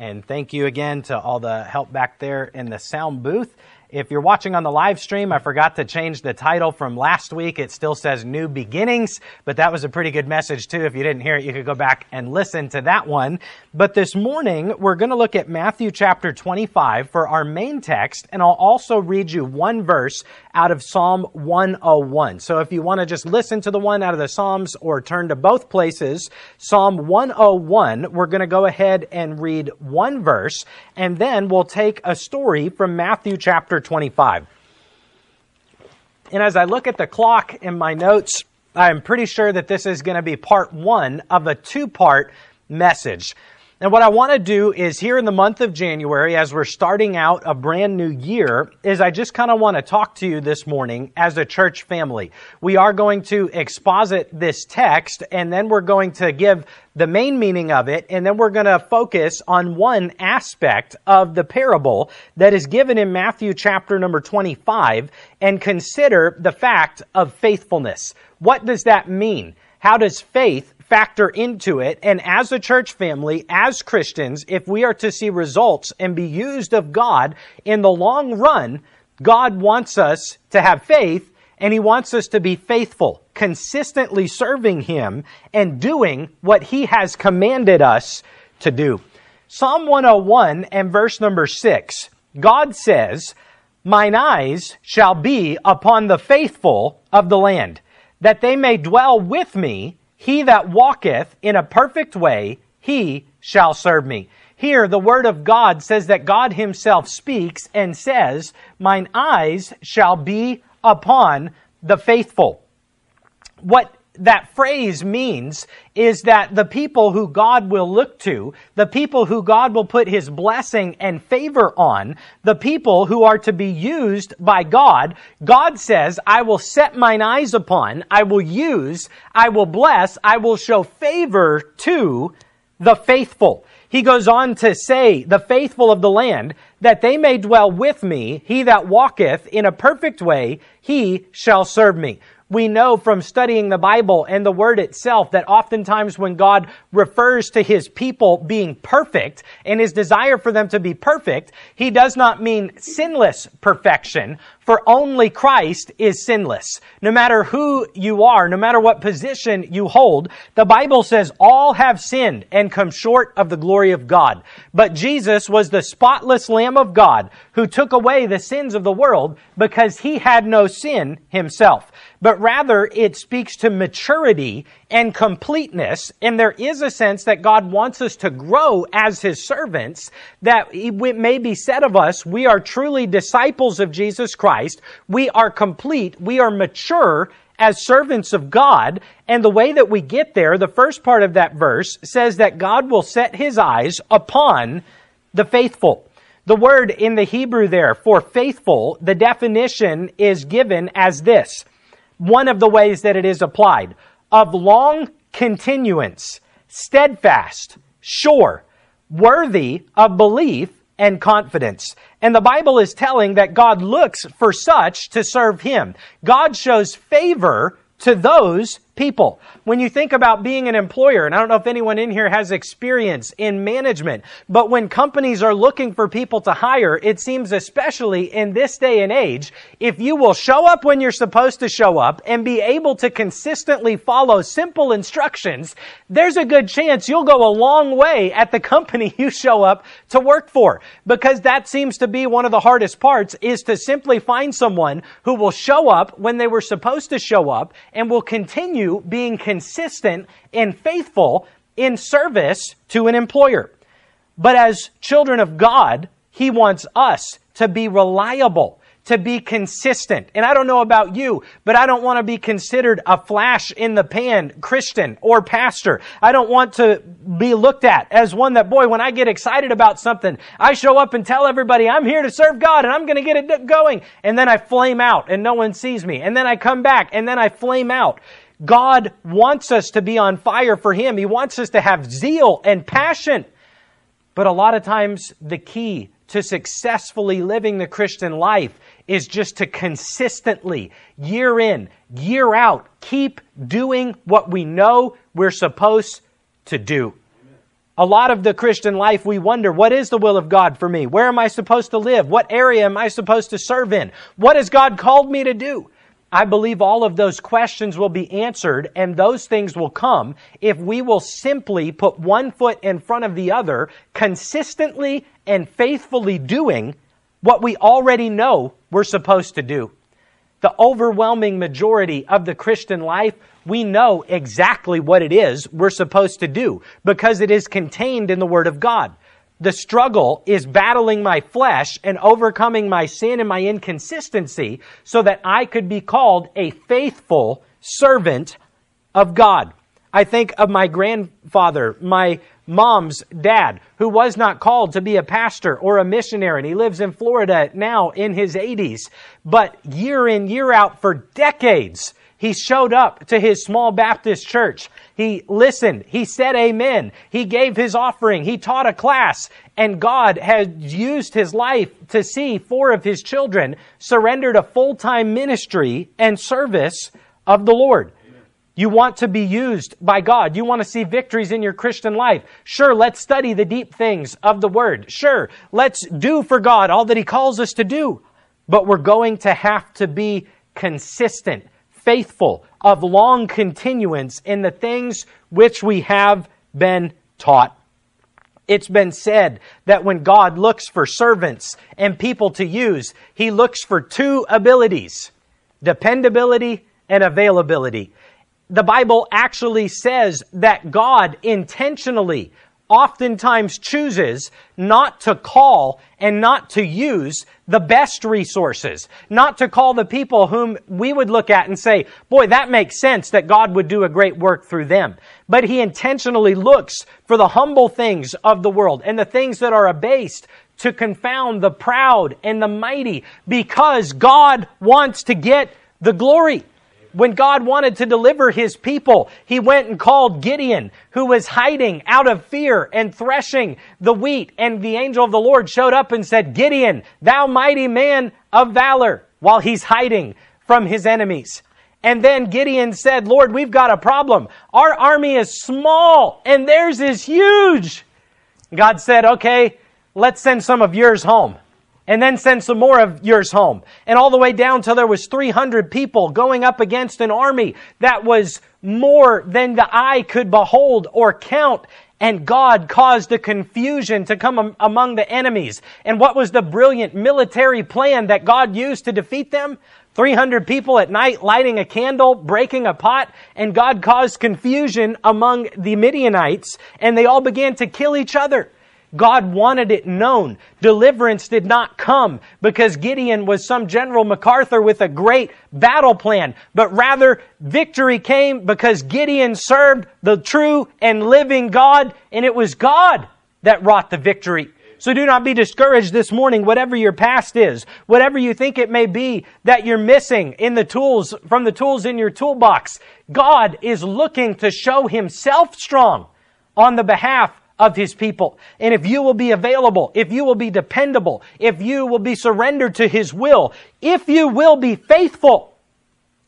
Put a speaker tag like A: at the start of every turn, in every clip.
A: And thank you again to all the help back there in the sound booth. If you're watching on the live stream, I forgot to change the title from last week. It still says New Beginnings, but that was a pretty good message too. If you didn't hear it, you could go back and listen to that one. But this morning, we're going to look at Matthew chapter 25 for our main text, and I'll also read you one verse out of Psalm 101. So if you want to just listen to the one out of the Psalms or turn to both places, Psalm 101, we're going to go ahead and read one verse, and then we'll take a story from Matthew chapter 25. And as I look at the clock in my notes, I'm pretty sure that this is going to be part one of a two part message. And what I want to do is here in the month of January, as we're starting out a brand new year, is I just kind of want to talk to you this morning as a church family. We are going to exposit this text and then we're going to give the main meaning of it and then we're going to focus on one aspect of the parable that is given in Matthew chapter number 25 and consider the fact of faithfulness. What does that mean? How does faith factor into it. And as a church family, as Christians, if we are to see results and be used of God in the long run, God wants us to have faith and He wants us to be faithful, consistently serving Him and doing what He has commanded us to do. Psalm 101 and verse number 6, God says, Mine eyes shall be upon the faithful of the land, that they may dwell with me he that walketh in a perfect way, he shall serve me. Here, the word of God says that God himself speaks and says, Mine eyes shall be upon the faithful. What that phrase means is that the people who God will look to, the people who God will put his blessing and favor on, the people who are to be used by God, God says, I will set mine eyes upon, I will use, I will bless, I will show favor to the faithful. He goes on to say, the faithful of the land, that they may dwell with me, he that walketh in a perfect way, he shall serve me we know from studying the Bible and the Word itself that oftentimes when God refers to His people being perfect and His desire for them to be perfect, He does not mean sinless perfection, for only Christ is sinless. No matter who you are, no matter what position you hold, the Bible says all have sinned and come short of the glory of God. But Jesus was the spotless Lamb of God who took away the sins of the world because He had no sin Himself but rather it speaks to maturity and completeness. And there is a sense that God wants us to grow as His servants, that it may be said of us, we are truly disciples of Jesus Christ. We are complete. We are mature as servants of God. And the way that we get there, the first part of that verse says that God will set His eyes upon the faithful. The word in the Hebrew there for faithful, the definition is given as this one of the ways that it is applied of long continuance, steadfast, sure, worthy of belief and confidence. And the Bible is telling that God looks for such to serve Him. God shows favor to those people. When you think about being an employer, and I don't know if anyone in here has experience in management, but when companies are looking for people to hire, it seems especially in this day and age, if you will show up when you're supposed to show up and be able to consistently follow simple instructions, there's a good chance you'll go a long way at the company you show up to work for. Because that seems to be one of the hardest parts is to simply find someone who will show up when they were supposed to show up and will continue being consistent and faithful in service to an employer. But as children of God, He wants us to be reliable to be consistent. And I don't know about you, but I don't want to be considered a flash in the pan Christian or pastor. I don't want to be looked at as one that, boy, when I get excited about something, I show up and tell everybody I'm here to serve God and I'm going to get it going. And then I flame out and no one sees me. And then I come back and then I flame out. God wants us to be on fire for Him. He wants us to have zeal and passion. But a lot of times, the key to successfully living the Christian life is just to consistently, year in, year out, keep doing what we know we're supposed to do. A lot of the Christian life, we wonder, what is the will of God for me? Where am I supposed to live? What area am I supposed to serve in? What has God called me to do? I believe all of those questions will be answered and those things will come if we will simply put one foot in front of the other, consistently and faithfully doing what we already know we're supposed to do. The overwhelming majority of the Christian life, we know exactly what it is we're supposed to do because it is contained in the Word of God. The struggle is battling my flesh and overcoming my sin and my inconsistency so that I could be called a faithful servant of God. I think of my grandfather, my mom's dad, who was not called to be a pastor or a missionary. And he lives in Florida now in his 80s. But year in, year out for decades, he showed up to his small Baptist church. He listened. He said amen. He gave his offering. He taught a class. And God has used his life to see four of his children surrender to full-time ministry and service of the Lord. You want to be used by God. You want to see victories in your Christian life. Sure, let's study the deep things of the Word. Sure, let's do for God all that He calls us to do. But we're going to have to be consistent faithful, of long continuance in the things which we have been taught. It's been said that when God looks for servants and people to use, He looks for two abilities dependability and availability. The Bible actually says that God intentionally oftentimes chooses not to call and not to use the best resources, not to call the people whom we would look at and say, boy, that makes sense that God would do a great work through them. But he intentionally looks for the humble things of the world and the things that are abased to confound the proud and the mighty because God wants to get the glory when God wanted to deliver his people, he went and called Gideon, who was hiding out of fear and threshing the wheat. And the angel of the Lord showed up and said, Gideon, thou mighty man of valor, while he's hiding from his enemies. And then Gideon said, Lord, we've got a problem. Our army is small and theirs is huge. God said, okay, let's send some of yours home and then send some more of yours home. And all the way down till there was 300 people going up against an army that was more than the eye could behold or count. And God caused a confusion to come among the enemies. And what was the brilliant military plan that God used to defeat them? 300 people at night lighting a candle, breaking a pot, and God caused confusion among the Midianites, and they all began to kill each other. God wanted it known. Deliverance did not come because Gideon was some General MacArthur with a great battle plan, but rather victory came because Gideon served the true and living God, and it was God that wrought the victory. So do not be discouraged this morning, whatever your past is, whatever you think it may be that you're missing in the tools, from the tools in your toolbox. God is looking to show himself strong on the behalf of his people. And if you will be available, if you will be dependable, if you will be surrendered to his will, if you will be faithful,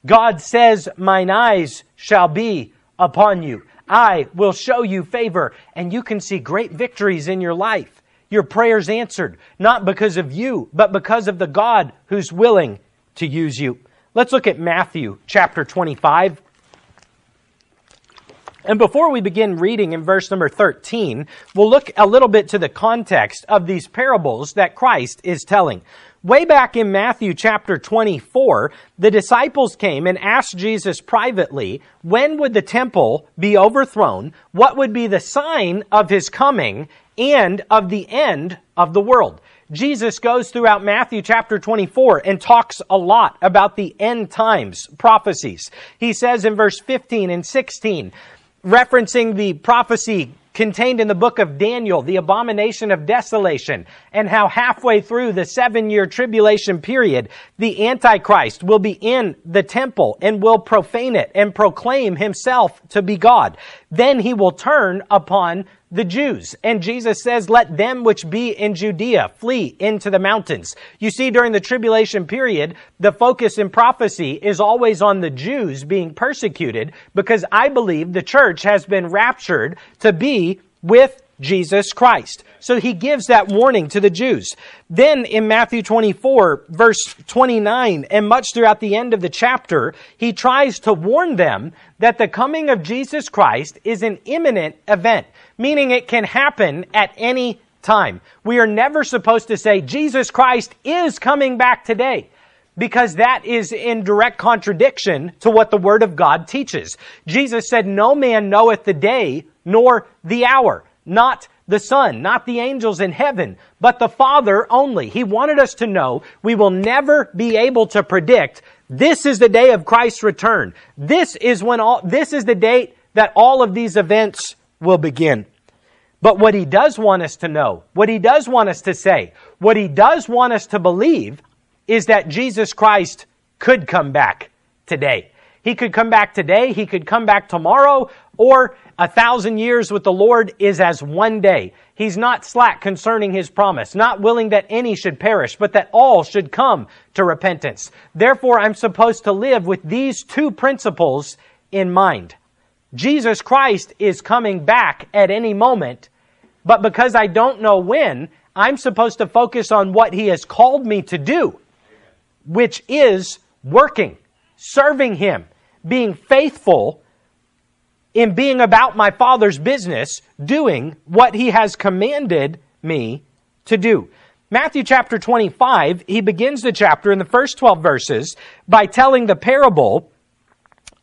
A: God says, mine eyes shall be upon you. I will show you favor and you can see great victories in your life. Your prayers answered, not because of you, but because of the God who's willing to use you. Let's look at Matthew chapter 25. And before we begin reading in verse number 13, we'll look a little bit to the context of these parables that Christ is telling. Way back in Matthew chapter 24, the disciples came and asked Jesus privately, when would the temple be overthrown? What would be the sign of his coming and of the end of the world? Jesus goes throughout Matthew chapter 24 and talks a lot about the end times prophecies. He says in verse 15 and 16, referencing the prophecy contained in the book of Daniel, the abomination of desolation, and how halfway through the seven year tribulation period, the Antichrist will be in the temple and will profane it and proclaim himself to be God. Then he will turn upon the Jews. And Jesus says, let them which be in Judea flee into the mountains. You see, during the tribulation period, the focus in prophecy is always on the Jews being persecuted because I believe the church has been raptured to be with Jesus Christ. So he gives that warning to the Jews. Then in Matthew 24, verse 29, and much throughout the end of the chapter, he tries to warn them that the coming of Jesus Christ is an imminent event, meaning it can happen at any time. We are never supposed to say Jesus Christ is coming back today because that is in direct contradiction to what the Word of God teaches. Jesus said, No man knoweth the day nor the hour, not the Son, not the angels in heaven, but the Father only. He wanted us to know we will never be able to predict this is the day of Christ's return. This is when all, this is the date that all of these events will begin. But what he does want us to know, what he does want us to say, what he does want us to believe is that Jesus Christ could come back today. He could come back today, he could come back tomorrow, or a thousand years with the Lord is as one day. He's not slack concerning his promise, not willing that any should perish, but that all should come to repentance. Therefore, I'm supposed to live with these two principles in mind. Jesus Christ is coming back at any moment, but because I don't know when, I'm supposed to focus on what he has called me to do which is working, serving Him, being faithful in being about my Father's business, doing what He has commanded me to do. Matthew chapter 25, he begins the chapter in the first 12 verses by telling the parable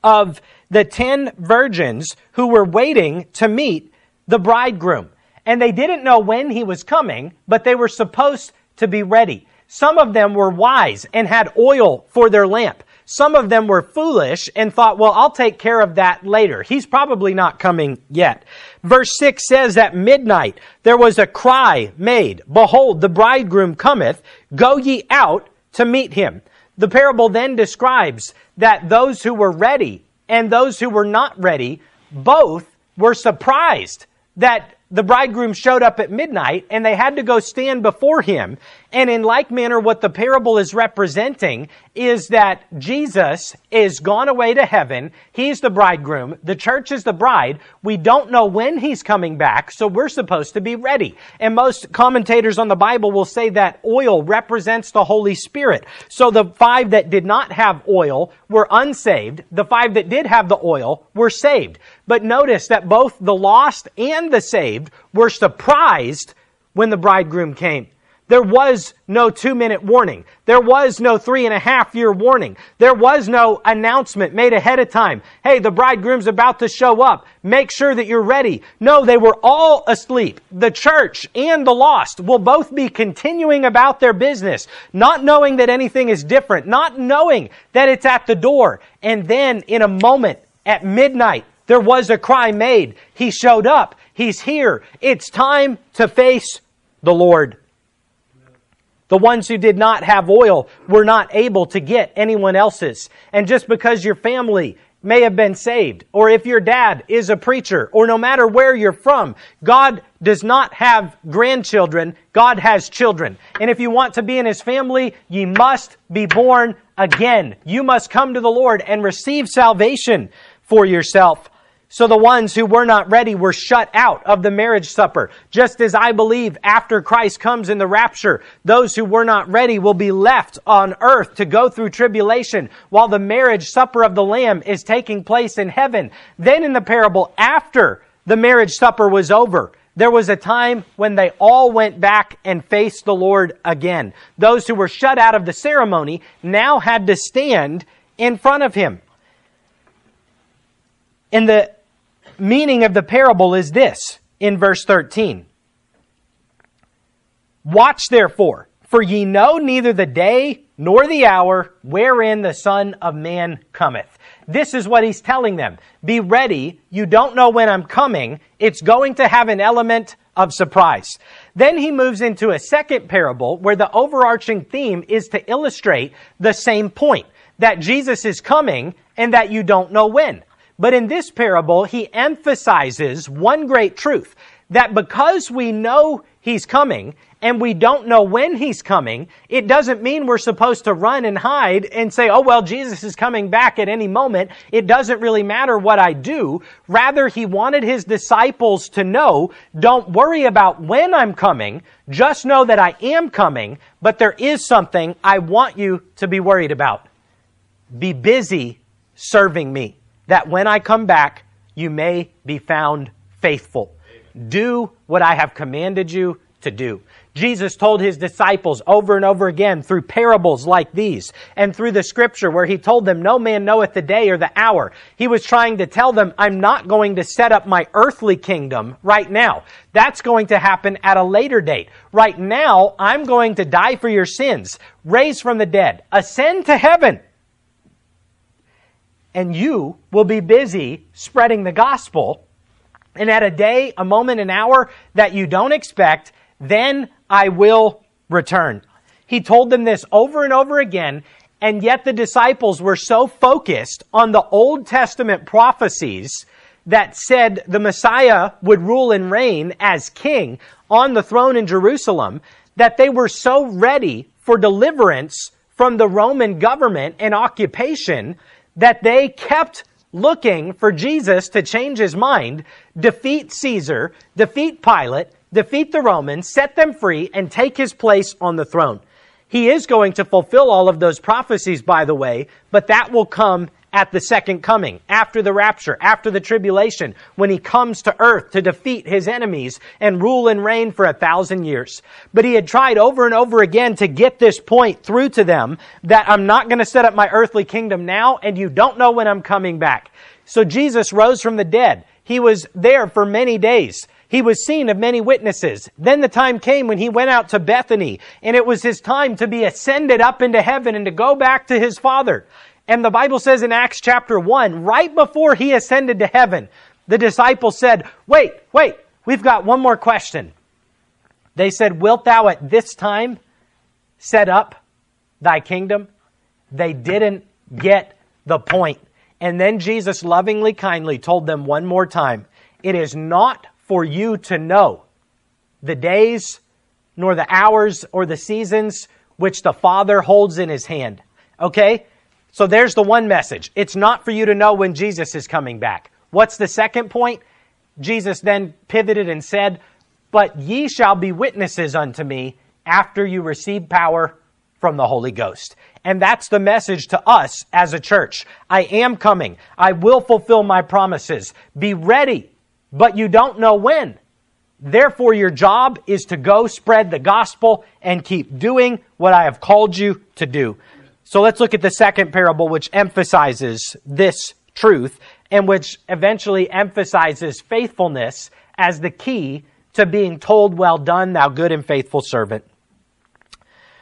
A: of the 10 virgins who were waiting to meet the bridegroom. And they didn't know when he was coming, but they were supposed to be ready. Some of them were wise and had oil for their lamp. Some of them were foolish and thought, well, I'll take care of that later. He's probably not coming yet. Verse 6 says, At midnight there was a cry made, Behold, the bridegroom cometh, go ye out to meet him. The parable then describes that those who were ready and those who were not ready both were surprised that the bridegroom showed up at midnight and they had to go stand before him. And in like manner, what the parable is representing is that Jesus is gone away to heaven. He's the bridegroom. The church is the bride. We don't know when he's coming back, so we're supposed to be ready. And most commentators on the Bible will say that oil represents the Holy Spirit. So the five that did not have oil were unsaved. The five that did have the oil were saved. But notice that both the lost and the saved were surprised when the bridegroom came. There was no two minute warning. There was no three and a half year warning. There was no announcement made ahead of time. Hey, the bridegroom's about to show up. Make sure that you're ready. No, they were all asleep. The church and the lost will both be continuing about their business, not knowing that anything is different, not knowing that it's at the door. And then in a moment at midnight, there was a cry made. He showed up. He's here. It's time to face the Lord. The ones who did not have oil were not able to get anyone else's. And just because your family may have been saved, or if your dad is a preacher, or no matter where you're from, God does not have grandchildren. God has children. And if you want to be in His family, ye must be born again. You must come to the Lord and receive salvation for yourself. So the ones who were not ready were shut out of the marriage supper. Just as I believe after Christ comes in the rapture, those who were not ready will be left on earth to go through tribulation while the marriage supper of the Lamb is taking place in heaven. Then in the parable, after the marriage supper was over, there was a time when they all went back and faced the Lord again. Those who were shut out of the ceremony now had to stand in front of him. In the meaning of the parable is this in verse 13. Watch therefore, for ye know neither the day nor the hour wherein the Son of Man cometh. This is what he's telling them. Be ready. You don't know when I'm coming. It's going to have an element of surprise. Then he moves into a second parable where the overarching theme is to illustrate the same point that Jesus is coming and that you don't know when. But in this parable, he emphasizes one great truth that because we know he's coming and we don't know when he's coming, it doesn't mean we're supposed to run and hide and say, oh, well, Jesus is coming back at any moment. It doesn't really matter what I do. Rather, he wanted his disciples to know, don't worry about when I'm coming. Just know that I am coming, but there is something I want you to be worried about. Be busy serving me, that when I come back, you may be found faithful. Do what I have commanded you to do. Jesus told his disciples over and over again through parables like these and through the scripture where he told them, No man knoweth the day or the hour. He was trying to tell them, I'm not going to set up my earthly kingdom right now. That's going to happen at a later date. Right now, I'm going to die for your sins, raise from the dead, ascend to heaven. And you will be busy spreading the gospel. And at a day, a moment, an hour that you don't expect, then I will return. He told them this over and over again, and yet the disciples were so focused on the Old Testament prophecies that said the Messiah would rule and reign as king on the throne in Jerusalem that they were so ready for deliverance from the Roman government and occupation that they kept looking for Jesus to change his mind, defeat Caesar, defeat Pilate, defeat the Romans, set them free, and take his place on the throne. He is going to fulfill all of those prophecies, by the way, but that will come at the second coming, after the rapture, after the tribulation, when he comes to earth to defeat his enemies and rule and reign for a thousand years. But he had tried over and over again to get this point through to them that I'm not going to set up my earthly kingdom now, and you don't know when I'm coming back. So Jesus rose from the dead. He was there for many days. He was seen of many witnesses. Then the time came when he went out to Bethany, and it was his time to be ascended up into heaven and to go back to his Father. And the Bible says in Acts chapter 1, right before he ascended to heaven, the disciples said, Wait, wait, we've got one more question. They said, Wilt thou at this time set up thy kingdom? They didn't get the point. And then Jesus lovingly, kindly told them one more time, It is not for you to know the days, nor the hours, or the seasons which the Father holds in his hand. Okay? So there's the one message. It's not for you to know when Jesus is coming back. What's the second point? Jesus then pivoted and said, But ye shall be witnesses unto me after you receive power from the Holy Ghost. And that's the message to us as a church. I am coming. I will fulfill my promises. Be ready but you don't know when. Therefore, your job is to go spread the gospel and keep doing what I have called you to do. So let's look at the second parable, which emphasizes this truth and which eventually emphasizes faithfulness as the key to being told, Well done, thou good and faithful servant.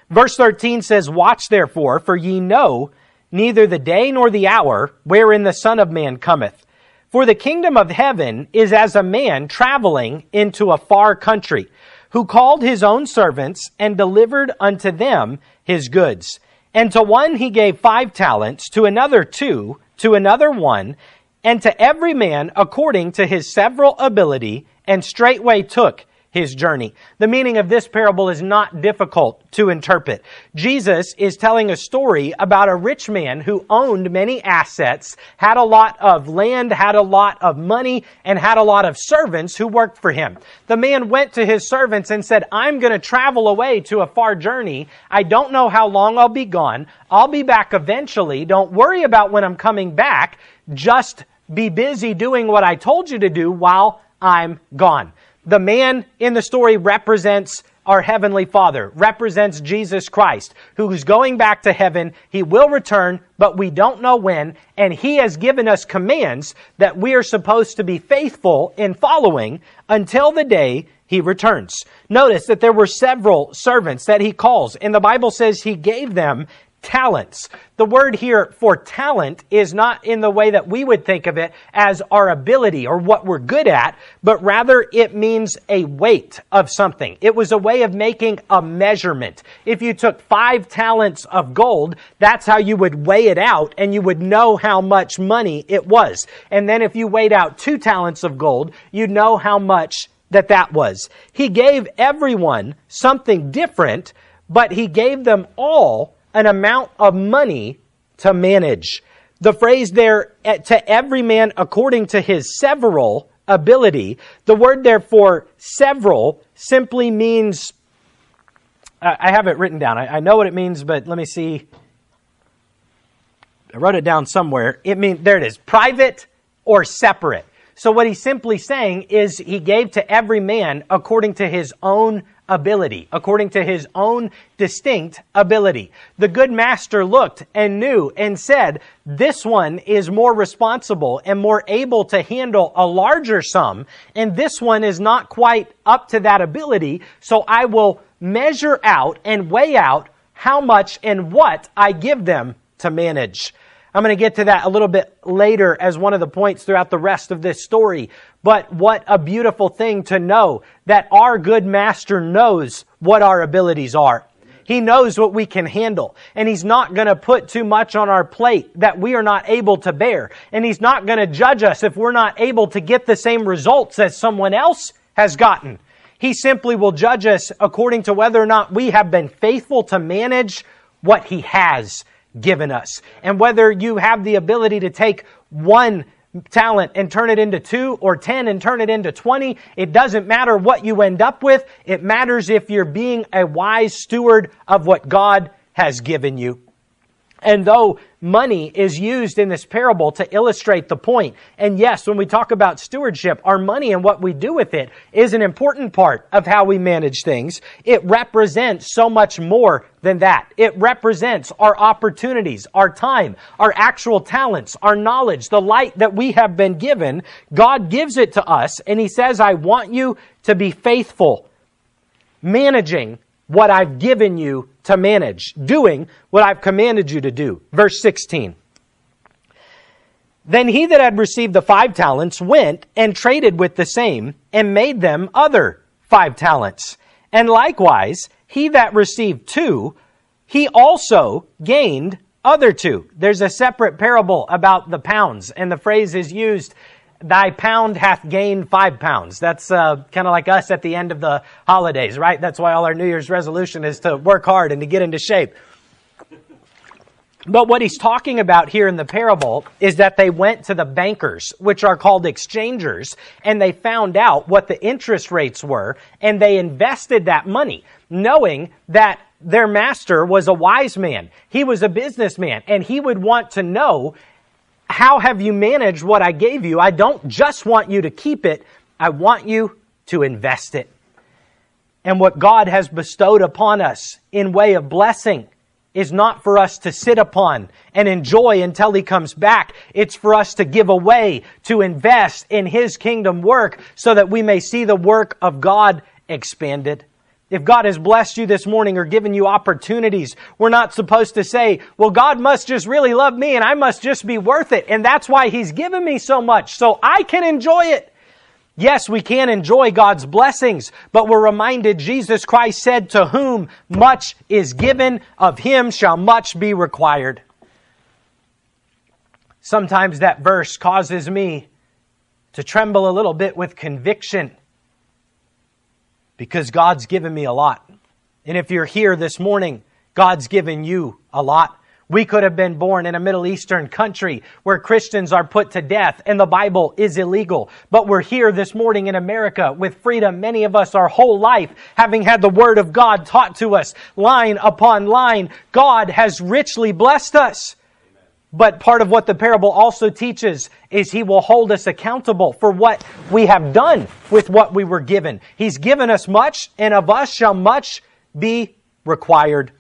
A: Verse 13 says, Watch therefore, for ye know neither the day nor the hour wherein the Son of Man cometh. For the kingdom of heaven is as a man traveling into a far country, who called his own servants and delivered unto them his goods. And to one he gave five talents, to another two, to another one, and to every man according to his several ability, and straightway took his journey. The meaning of this parable is not difficult to interpret. Jesus is telling a story about a rich man who owned many assets, had a lot of land, had a lot of money, and had a lot of servants who worked for him. The man went to his servants and said, I'm going to travel away to a far journey. I don't know how long I'll be gone. I'll be back eventually. Don't worry about when I'm coming back. Just be busy doing what I told you to do while I'm gone the man in the story represents our Heavenly Father, represents Jesus Christ, who's going back to heaven. He will return, but we don't know when, and He has given us commands that we are supposed to be faithful in following until the day He returns. Notice that there were several servants that He calls, and the Bible says He gave them talents. The word here for talent is not in the way that we would think of it as our ability or what we're good at, but rather it means a weight of something. It was a way of making a measurement. If you took five talents of gold, that's how you would weigh it out and you would know how much money it was. And then if you weighed out two talents of gold, you'd know how much
B: that that was. He gave everyone something different, but he gave them all an amount of money to manage. The phrase there, eh, to every man according to his several ability, the word therefore several simply means, I have it written down. I, know what it means, but let me see. I wrote it down somewhere. It means, there it is, private or separate. So what he's simply saying is he gave to every man according to his own ability, according to his own distinct ability. The good master looked and knew and said, this one is more responsible and more able to handle a larger sum, and this one is not quite up to that ability, so I will measure out and weigh out how much and what I give them to manage. I'm going to get to that a little bit later as one of the points throughout the rest of this story. But what a beautiful thing to know that our good master knows what our abilities are. He knows what we can handle. And He's not going to put too much on our plate that we are not able to bear. And He's not going to judge us if we're not able to get the same results as someone else has gotten. He simply will judge us according to whether or not we have been faithful to manage what He has given us. And whether you have the ability to take one talent and turn it into two or 10 and turn it into 20. It doesn't matter what you end up with. It matters if you're being a wise steward of what God has given you. And though money is used in this parable to illustrate the point, and yes, when we talk about stewardship, our money and what we do with it is an important part of how we manage things. It represents so much more than that. It represents our opportunities, our time, our actual talents, our knowledge, the light that we have been given. God gives it to us, and He says, I want you to be faithful, managing what I've given you to manage, doing what I've commanded you to do. Verse 16. Then he that had received the five talents went and traded with the same and made them other five talents. And likewise, he that received two, he also gained other two. There's a separate parable about the pounds, and the phrase is used thy pound hath gained five pounds. That's uh, kind of like us at the end of the holidays, right? That's why all our New Year's resolution is to work hard and to get into shape. But what he's talking about here in the parable is that they went to the bankers, which are called exchangers, and they found out what the interest rates were, and they invested that money, knowing that their master was a wise man. He was a businessman, and he would want to know how have you managed what I gave you? I don't just want you to keep it, I want you to invest it. And what God has bestowed upon us in way of blessing is not for us to sit upon and enjoy until He comes back. It's for us to give away, to invest in His kingdom work so that we may see the work of God expanded. If God has blessed you this morning or given you opportunities, we're not supposed to say, well, God must just really love me and I must just be worth it. And that's why He's given me so much so I can enjoy it. Yes, we can enjoy God's blessings, but we're reminded Jesus Christ said, to whom much is given, of him shall much be required. Sometimes that verse causes me to tremble a little bit with conviction because God's given me a lot. And if you're here this morning, God's given you a lot. We could have been born in a Middle Eastern country where Christians are put to death and the Bible is illegal. But we're here this morning in America with freedom. Many of us our whole life having had the Word of God taught to us line upon line. God has richly blessed us. But part of what the parable also teaches is he will hold us accountable for what we have done with what we were given. He's given us much, and of us shall much be required.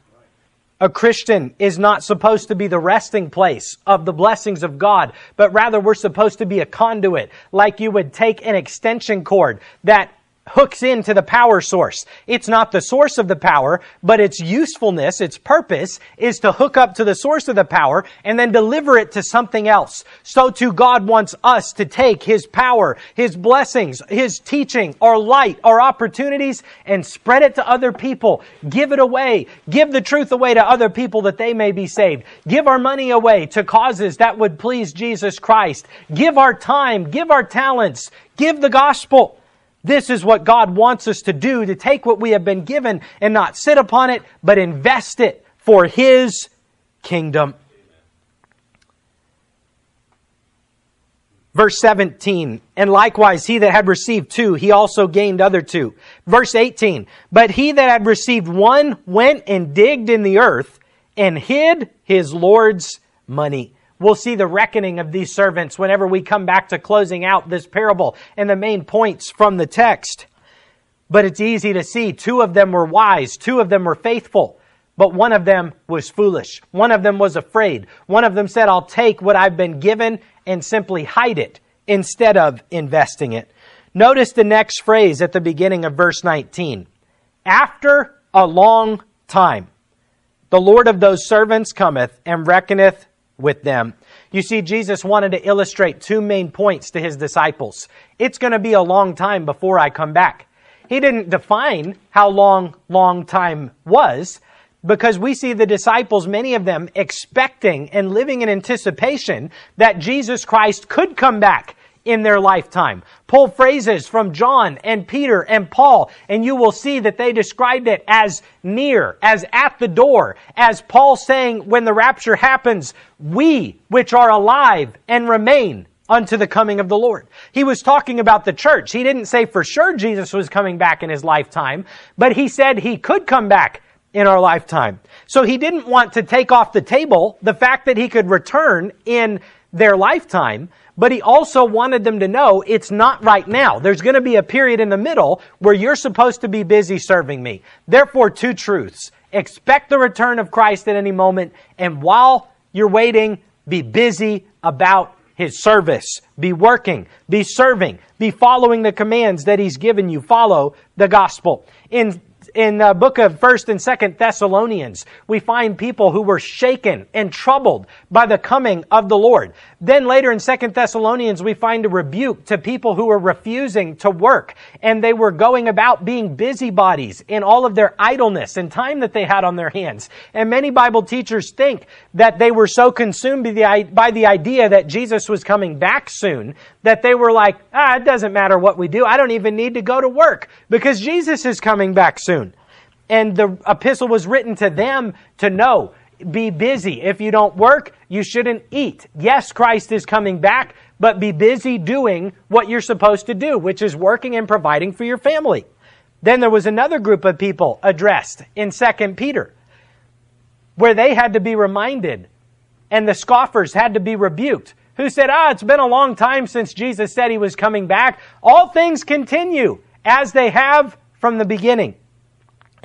B: A Christian is not supposed to be the resting place of the blessings of God, but rather we're supposed to be a conduit, like you would take an extension cord that hooks into the power source. It's not the source of the power, but its usefulness, its purpose is to hook up to the source of the power and then deliver it to something else. So too God wants us to take His power, His blessings, His teaching, our light, our opportunities and spread it to other people. Give it away. Give the truth away to other people that they may be saved. Give our money away to causes that would please Jesus Christ. Give our time. Give our talents. Give the gospel. This is what God wants us to do to take what we have been given and not sit upon it, but invest it for His kingdom. Verse 17, and likewise he that had received two, he also gained other two. Verse 18, but he that had received one went and digged in the earth and hid his Lord's money. We'll see the reckoning of these servants whenever we come back to closing out this parable and the main points from the text. But it's easy to see two of them were wise, two of them were faithful, but one of them was foolish. One of them was afraid. One of them said, I'll take what I've been given and simply hide it instead of investing it. Notice the next phrase at the beginning of verse 19. After a long time, the Lord of those servants cometh and reckoneth with them. You see, Jesus wanted to illustrate two main points to his disciples. It's going to be a long time before I come back. He didn't define how long long time was because we see the disciples, many of them expecting and living in anticipation that Jesus Christ could come back in their lifetime. Pull phrases from John and Peter and Paul, and you will see that they described it as near, as at the door, as Paul saying, when the rapture happens, we which are alive and remain unto the coming of the Lord. He was talking about the church. He didn't say for sure Jesus was coming back in his lifetime, but he said he could come back in our lifetime. So he didn't want to take off the table the fact that he could return in their lifetime, but he also wanted them to know it's not right now. There's going to be a period in the middle where you're supposed to be busy serving me. Therefore, two truths. Expect the return of Christ at any moment, and while you're waiting, be busy about his service. Be working, be serving, be following the commands that he's given you. Follow the gospel. In in the book of 1st and 2nd Thessalonians, we find people who were shaken and troubled by the coming of the Lord. Then later in 2nd Thessalonians, we find a rebuke to people who were refusing to work and they were going about being busybodies in all of their idleness and time that they had on their hands. And many Bible teachers think that they were so consumed by the, by the idea that Jesus was coming back soon that they were like, ah, it doesn't matter what we do. I don't even need to go to work because Jesus is coming back soon. And the epistle was written to them to know be busy. If you don't work, you shouldn't eat. Yes, Christ is coming back, but be busy doing what you're supposed to do, which is working and providing for your family. Then there was another group of people addressed in 2 Peter where they had to be reminded and the scoffers had to be rebuked who said, Ah, it's been a long time since Jesus said he was coming back. All things continue as they have from the beginning.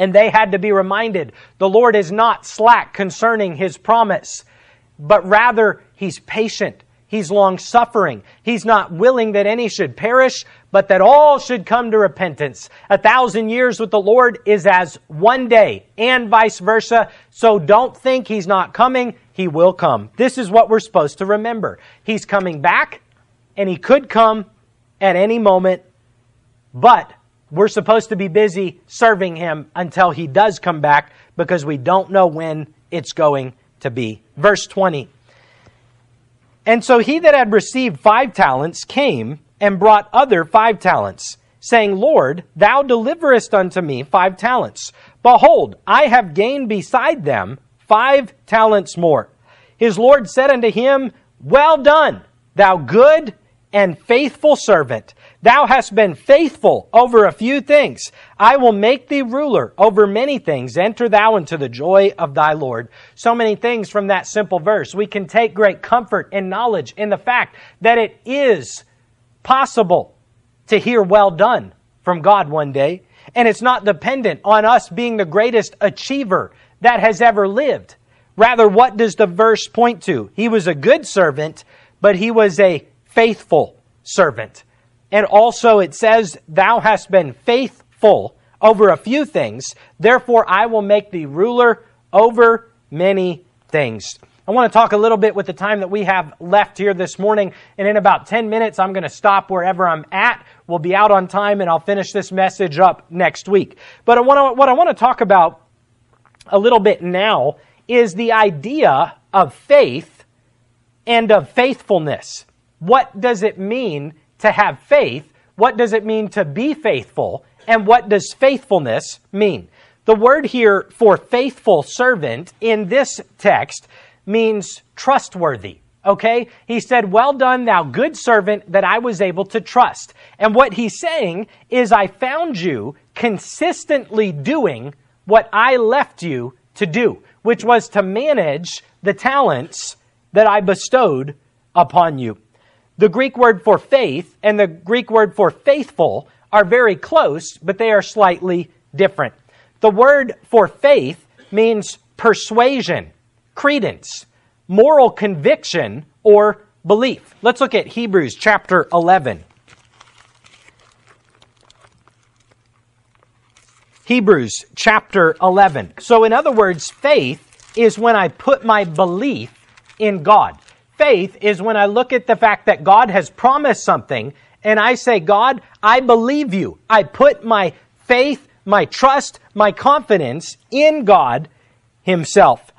B: And they had to be reminded the Lord is not slack concerning his promise, but rather he's patient. He's long suffering. He's not willing that any should perish, but that all should come to repentance. A thousand years with the Lord is as one day, and vice versa. So don't think he's not coming. He will come. This is what we're supposed to remember. He's coming back, and he could come at any moment, but we're supposed to be busy serving him until he does come back because we don't know when it's going to be. Verse 20. And so he that had received five talents came and brought other five talents, saying, Lord, thou deliverest unto me five talents. Behold, I have gained beside them five talents more. His Lord said unto him, Well done, thou good and faithful servant. Thou hast been faithful over a few things. I will make thee ruler over many things. Enter thou into the joy of thy Lord. So many things from that simple verse. We can take great comfort and knowledge in the fact that it is possible to hear well done from God one day. And it's not dependent on us being the greatest achiever that has ever lived. Rather, what does the verse point to? He was a good servant, but he was a faithful servant. And also it says, Thou hast been faithful over a few things, therefore I will make thee ruler over many things. I want to talk a little bit with the time that we have left here this morning. And in about 10 minutes, I'm going to stop wherever I'm at. We'll be out on time and I'll finish this message up next week. But I want to, what I want to talk about a little bit now is the idea of faith and of faithfulness. What does it mean to have faith what does it mean to be faithful, and what does faithfulness mean? The word here for faithful servant in this text means trustworthy. Okay? He said, Well done, thou good servant that I was able to trust. And what he's saying is, I found you consistently doing what I left you to do, which was to manage the talents that I bestowed upon you. The Greek word for faith and the Greek word for faithful are very close, but they are slightly different. The word for faith means persuasion, credence, moral conviction, or belief. Let's look at Hebrews chapter 11. Hebrews chapter 11. So, in other words, faith is when I put my belief in God. Faith is when I look at the fact that God has promised something and I say, God, I believe you. I put my faith, my trust, my confidence in God Himself.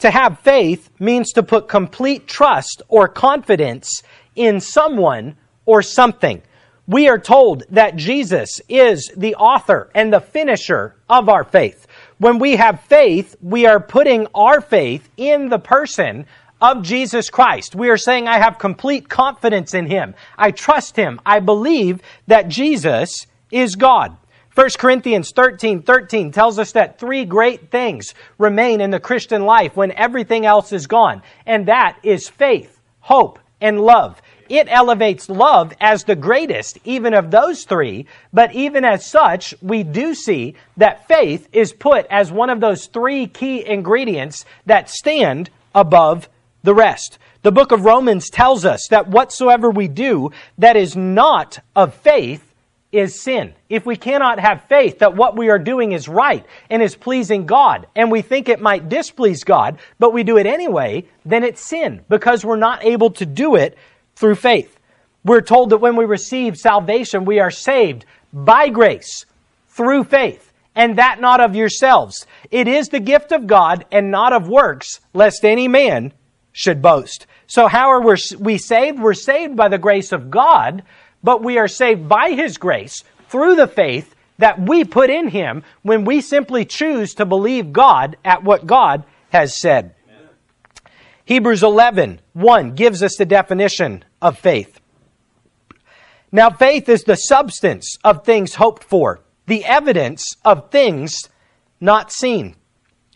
B: To have faith means to put complete trust or confidence in someone or something. We are told that Jesus is the author and the finisher of our faith. When we have faith, we are putting our faith in the person of Jesus Christ. We are saying, I have complete confidence in Him. I trust Him. I believe that Jesus is God. 1 Corinthians 13 13 tells us that three great things remain in the Christian life when everything else is gone, and that is faith, hope, and love. It elevates love as the greatest, even of those three, but even as such, we do see that faith is put as one of those three key ingredients that stand above the rest. The book of Romans tells us that whatsoever we do that is not of faith is sin. If we cannot have faith that what we are doing is right and is pleasing God, and we think it might displease God, but we do it anyway, then it's sin because we're not able to do it through faith. We're told that when we receive salvation, we are saved by grace through faith, and that not of yourselves. It is the gift of God and not of works, lest any man should boast. So, how are we saved? We're saved by the grace of God but we are saved by His grace through the faith that we put in Him when we simply choose to believe God at what God has said. Amen. Hebrews 11, 1 gives us the definition of faith. Now, faith is the substance of things hoped for, the evidence of things not seen.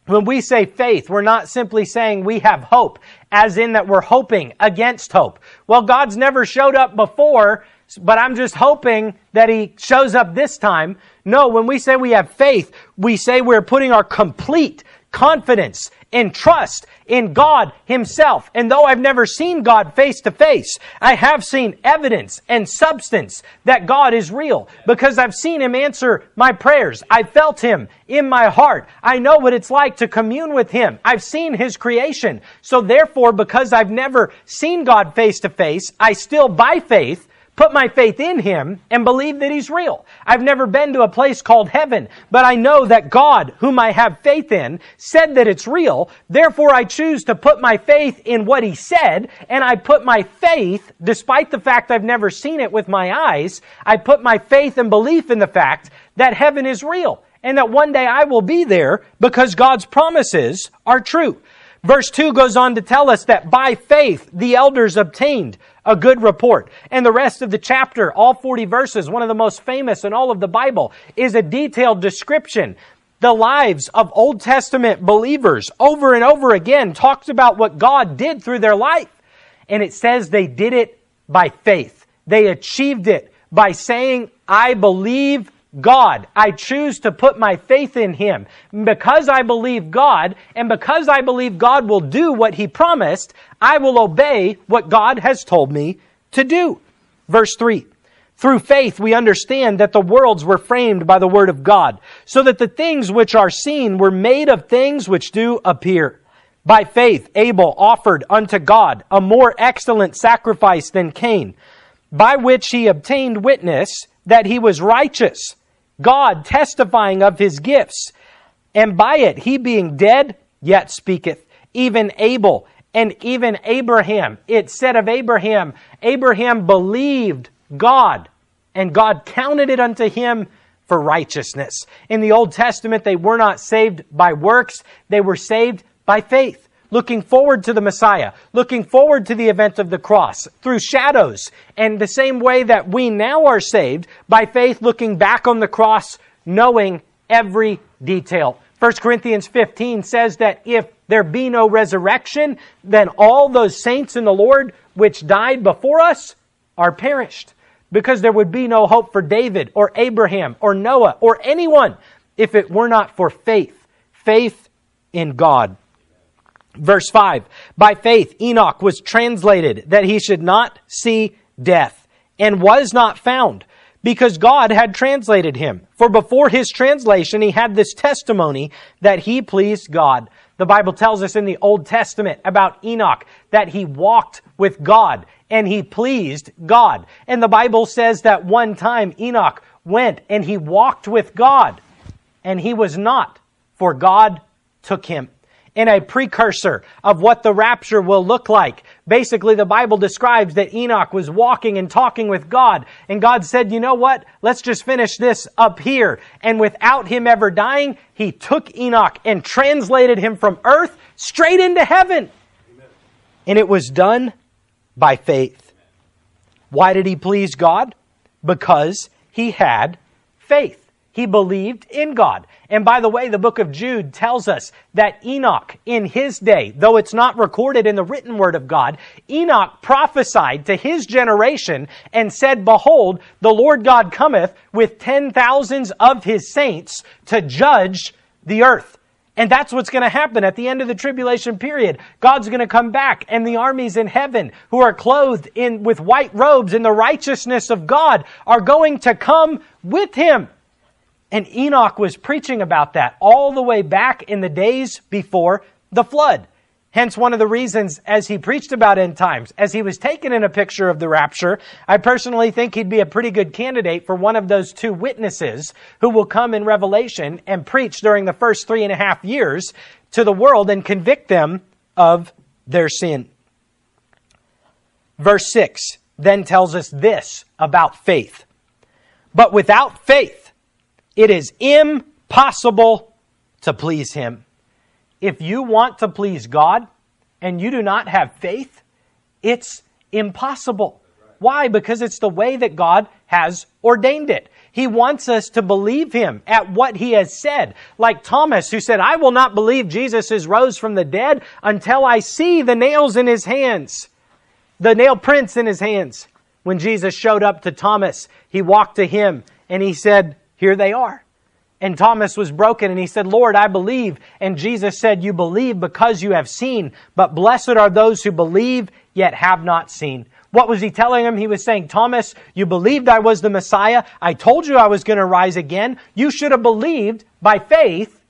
B: When we say faith, we're not simply saying we have hope, as in that we're hoping against hope. Well, God's never showed up before, but I'm just hoping that he shows up this time. No, when we say we have faith, we say we're putting our complete confidence and trust in God Himself. And though I've never seen God face to face, I have seen evidence and substance that God is real because I've seen Him answer my prayers. I felt Him in my heart. I know what it's like to commune with Him. I've seen His creation. So therefore, because I've never seen God face to face, I still by faith put my faith in him and believe that he's real. I've never been to a place called heaven, but I know that God, whom I have faith in, said that it's real. Therefore, I choose to put my faith in what he said, and I put my faith, despite the fact I've never seen it with my eyes, I put my faith and belief in the fact that heaven is real and that one day I will be there because God's promises are true. Verse 2 goes on to tell us that by faith the elders obtained a good report. And the rest of the chapter, all 40 verses, one of the most famous in all of the Bible, is a detailed description. The lives of Old Testament believers over and over again talks about what God did through their life. And it says they did it by faith. They achieved it by saying, I believe God. I choose to put my faith in Him. Because I believe God, and because I believe God will do what He promised, I will obey what God has told me to do. Verse 3. Through faith, we understand that the worlds were framed by the Word of God, so that the things which are seen were made of things which do appear. By faith, Abel offered unto God a more excellent sacrifice than Cain, by which he obtained witness that he was righteous God testifying of his gifts. And by it, he being dead, yet speaketh. Even Abel and even Abraham. It said of Abraham, Abraham believed God, and God counted it unto him for righteousness. In the Old Testament, they were not saved by works, they were saved by faith. Looking forward to the Messiah, looking forward to the event of the cross through shadows, and the same way that we now are saved by faith, looking back on the cross, knowing every detail. 1 Corinthians 15 says that if there be no resurrection, then all those saints in the Lord which died before us are perished because there would be no hope for David or Abraham or Noah or anyone if it were not for faith. Faith in God. Verse 5 By faith, Enoch was translated that he should not see death and was not found because God had translated him. For before his translation, he had this testimony that he pleased God. The Bible tells us in the Old Testament about Enoch that he walked with God and he pleased God. And the Bible says that one time Enoch went and he walked with God and he was not, for God took him in a precursor of what the rapture will look like. Basically, the Bible describes that Enoch was walking and talking with God, and God said, You know what? Let's just finish this up here. And without him ever dying, he took Enoch and translated him from earth straight into heaven. Amen. And it was done by faith. Why did he please God? Because he had faith. He believed in God. And by the way, the book of Jude tells us that Enoch, in his day, though it's not recorded in the written word of God, Enoch prophesied to his generation and said, Behold, the Lord God cometh with ten thousands of his saints to judge the earth. And that's what's going to happen at the end of the tribulation period. God's going to come back and the armies in heaven who are clothed in with white robes in the righteousness of God are going to come with him. And Enoch was preaching about that all the way back in the days before the flood. Hence, one of the reasons as he preached about end times, as he was taken in a picture of the rapture, I personally think he'd be a pretty good candidate for one of those two witnesses who will come in Revelation and preach during the first three and a half years to the world and convict them of their sin. Verse 6 then tells us this about faith. But without faith, it is impossible to please Him. If you want to please God and you do not have faith, it's impossible. Why? Because it's the way that God has ordained it. He wants us to believe him at what he has said. Like Thomas, who said, I will not believe Jesus is rose from the dead until I see the nails in his hands, the nail prints in his hands. When Jesus showed up to Thomas, he walked to him and he said, here they are. And Thomas was broken and he said, Lord, I believe. And Jesus said, You believe because you have seen, but blessed are those who believe yet have not seen. What was he telling him? He was saying, Thomas, you believed I was the Messiah. I told you I was going to rise again. You should have believed by faith,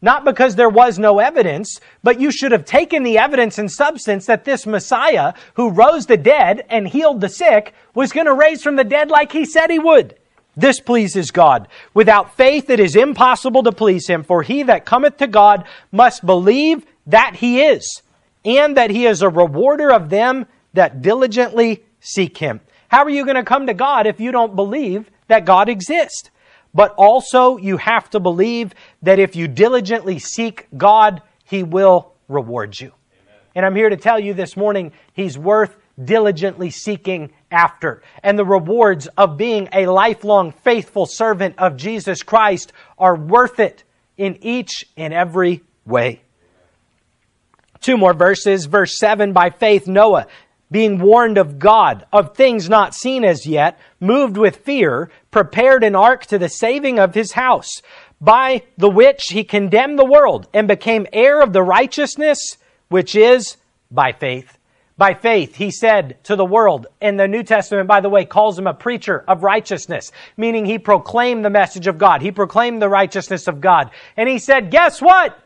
B: not because there was no evidence, but you should have taken the evidence and substance that this Messiah who rose the dead and healed the sick was going to raise from the dead like he said he would. This pleases God. Without faith, it is impossible to please Him, for he that cometh to God must believe that He is, and that He is a rewarder of them that diligently seek Him. How are you going to come to God if you don't believe that God exists? But also, you have to believe that if you diligently seek God, He will reward you. Amen. And I'm here to tell you this morning, He's worth diligently seeking after. And the rewards of being a lifelong faithful servant of Jesus Christ are worth it in each and every way. Two more verses. Verse 7 By faith, Noah, being warned of God of things not seen as yet, moved with fear, prepared an ark to the saving of his house, by the which he condemned the world and became heir of the righteousness which is by faith by faith, he said to the world, and the New Testament, by the way, calls him a preacher of righteousness, meaning he proclaimed the message of God. He proclaimed the righteousness of God. And he said, guess what?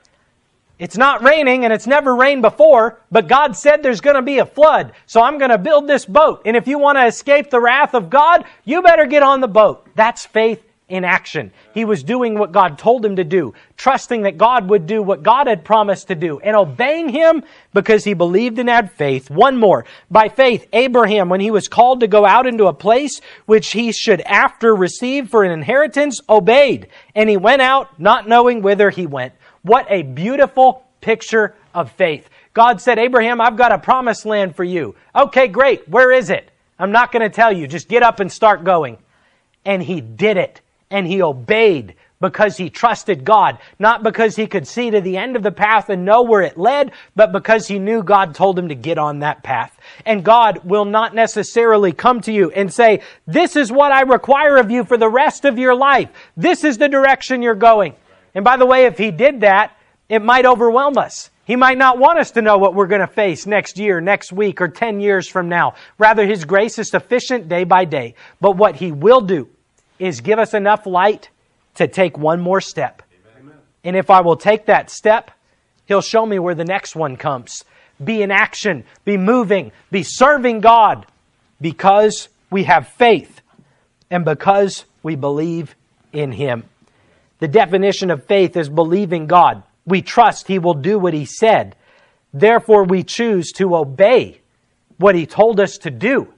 B: It's not raining and it's never rained before, but God said there's going to be a flood. So I'm going to build this boat. And if you want to escape the wrath of God, you better get on the boat. That's faith in action. He was doing what God told him to do, trusting that God would do what God had promised to do, and obeying him because he believed and had faith. One more. By faith, Abraham, when he was called to go out into a place which he should after receive for an inheritance, obeyed. And he went out not knowing whither he went. What a beautiful picture of faith. God said, Abraham, I've got a promised land for you. Okay, great. Where is it? I'm not going to tell you. Just get up and start going. And he did it. And he obeyed because he trusted God, not because he could see to the end of the path and know where it led, but because he knew God told him to get on that path. And God will not necessarily come to you and say, this is what I require of you for the rest of your life. This is the direction you're going. And by the way, if he did that, it might overwhelm us. He might not want us to know what we're going to face next year, next week, or 10 years from now. Rather, His grace is sufficient day by day. But what He will do is give us enough light to take one more step. Amen. And if I will take that step, He'll show me where the next one comes. Be in action, be moving, be serving God because we have faith and because we believe in Him. The definition of faith is believing God. We trust He will do what He said. Therefore, we choose to obey what He told us to do,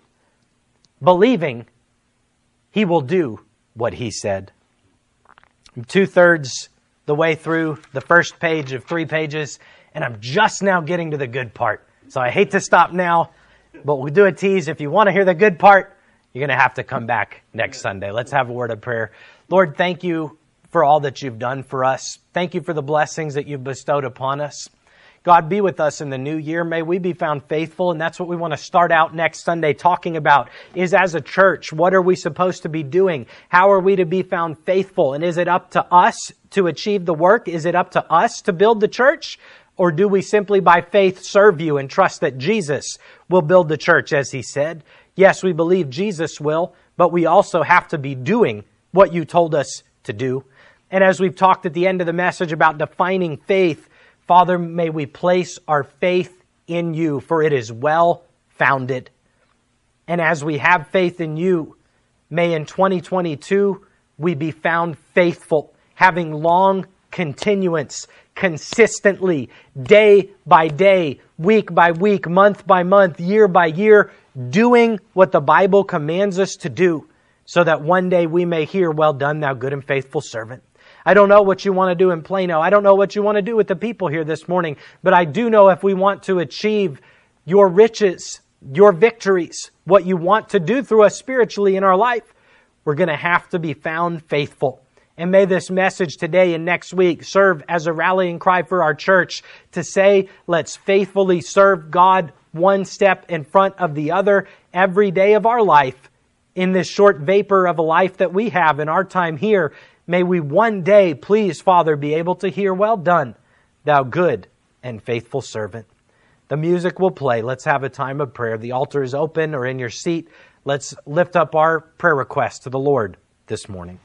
B: believing He will do what He said. Two thirds the way through the first page of three pages, and I'm just now getting to the good part. So I hate to stop now, but we'll do a tease. If you want to hear the good part, you're going to have to come back next Sunday. Let's have a word of prayer. Lord, thank you for all that you've done for us. Thank you for the blessings that you've bestowed upon us. God, be with us in the new year. May we be found faithful. And that's what we want to start out next Sunday talking about is as a church, what are we supposed to be doing? How are we to be found faithful? And is it up to us to achieve the work? Is it up to us to build the church? Or do we simply by faith serve you and trust that Jesus will build the church as he said? Yes, we believe Jesus will, but we also have to be doing what you told us to do. And as we've talked at the end of the message about defining faith, Father, may we place our faith in you, for it is well founded. And as we have faith in you, may in 2022 we be found faithful, having long continuance, consistently, day by day, week by week, month by month, year by year, doing what the Bible commands us to do, so that one day we may hear, Well done, thou good and faithful servant. I don't know what you want to do in Plano. I don't know what you want to do with the people here this morning, but I do know if we want to achieve your riches, your victories, what you want to do through us spiritually in our life, we're going to have to be found faithful. And may this message today and next week serve as a rallying cry for our church to say, let's faithfully serve God one step in front of the other every day of our life in this short vapor of a life that we have in our time here May we one day, please, Father, be able to hear, Well done, thou good and faithful servant. The music will play. Let's have a time of prayer. The altar is open or in your seat. Let's lift up our prayer request to the Lord this morning.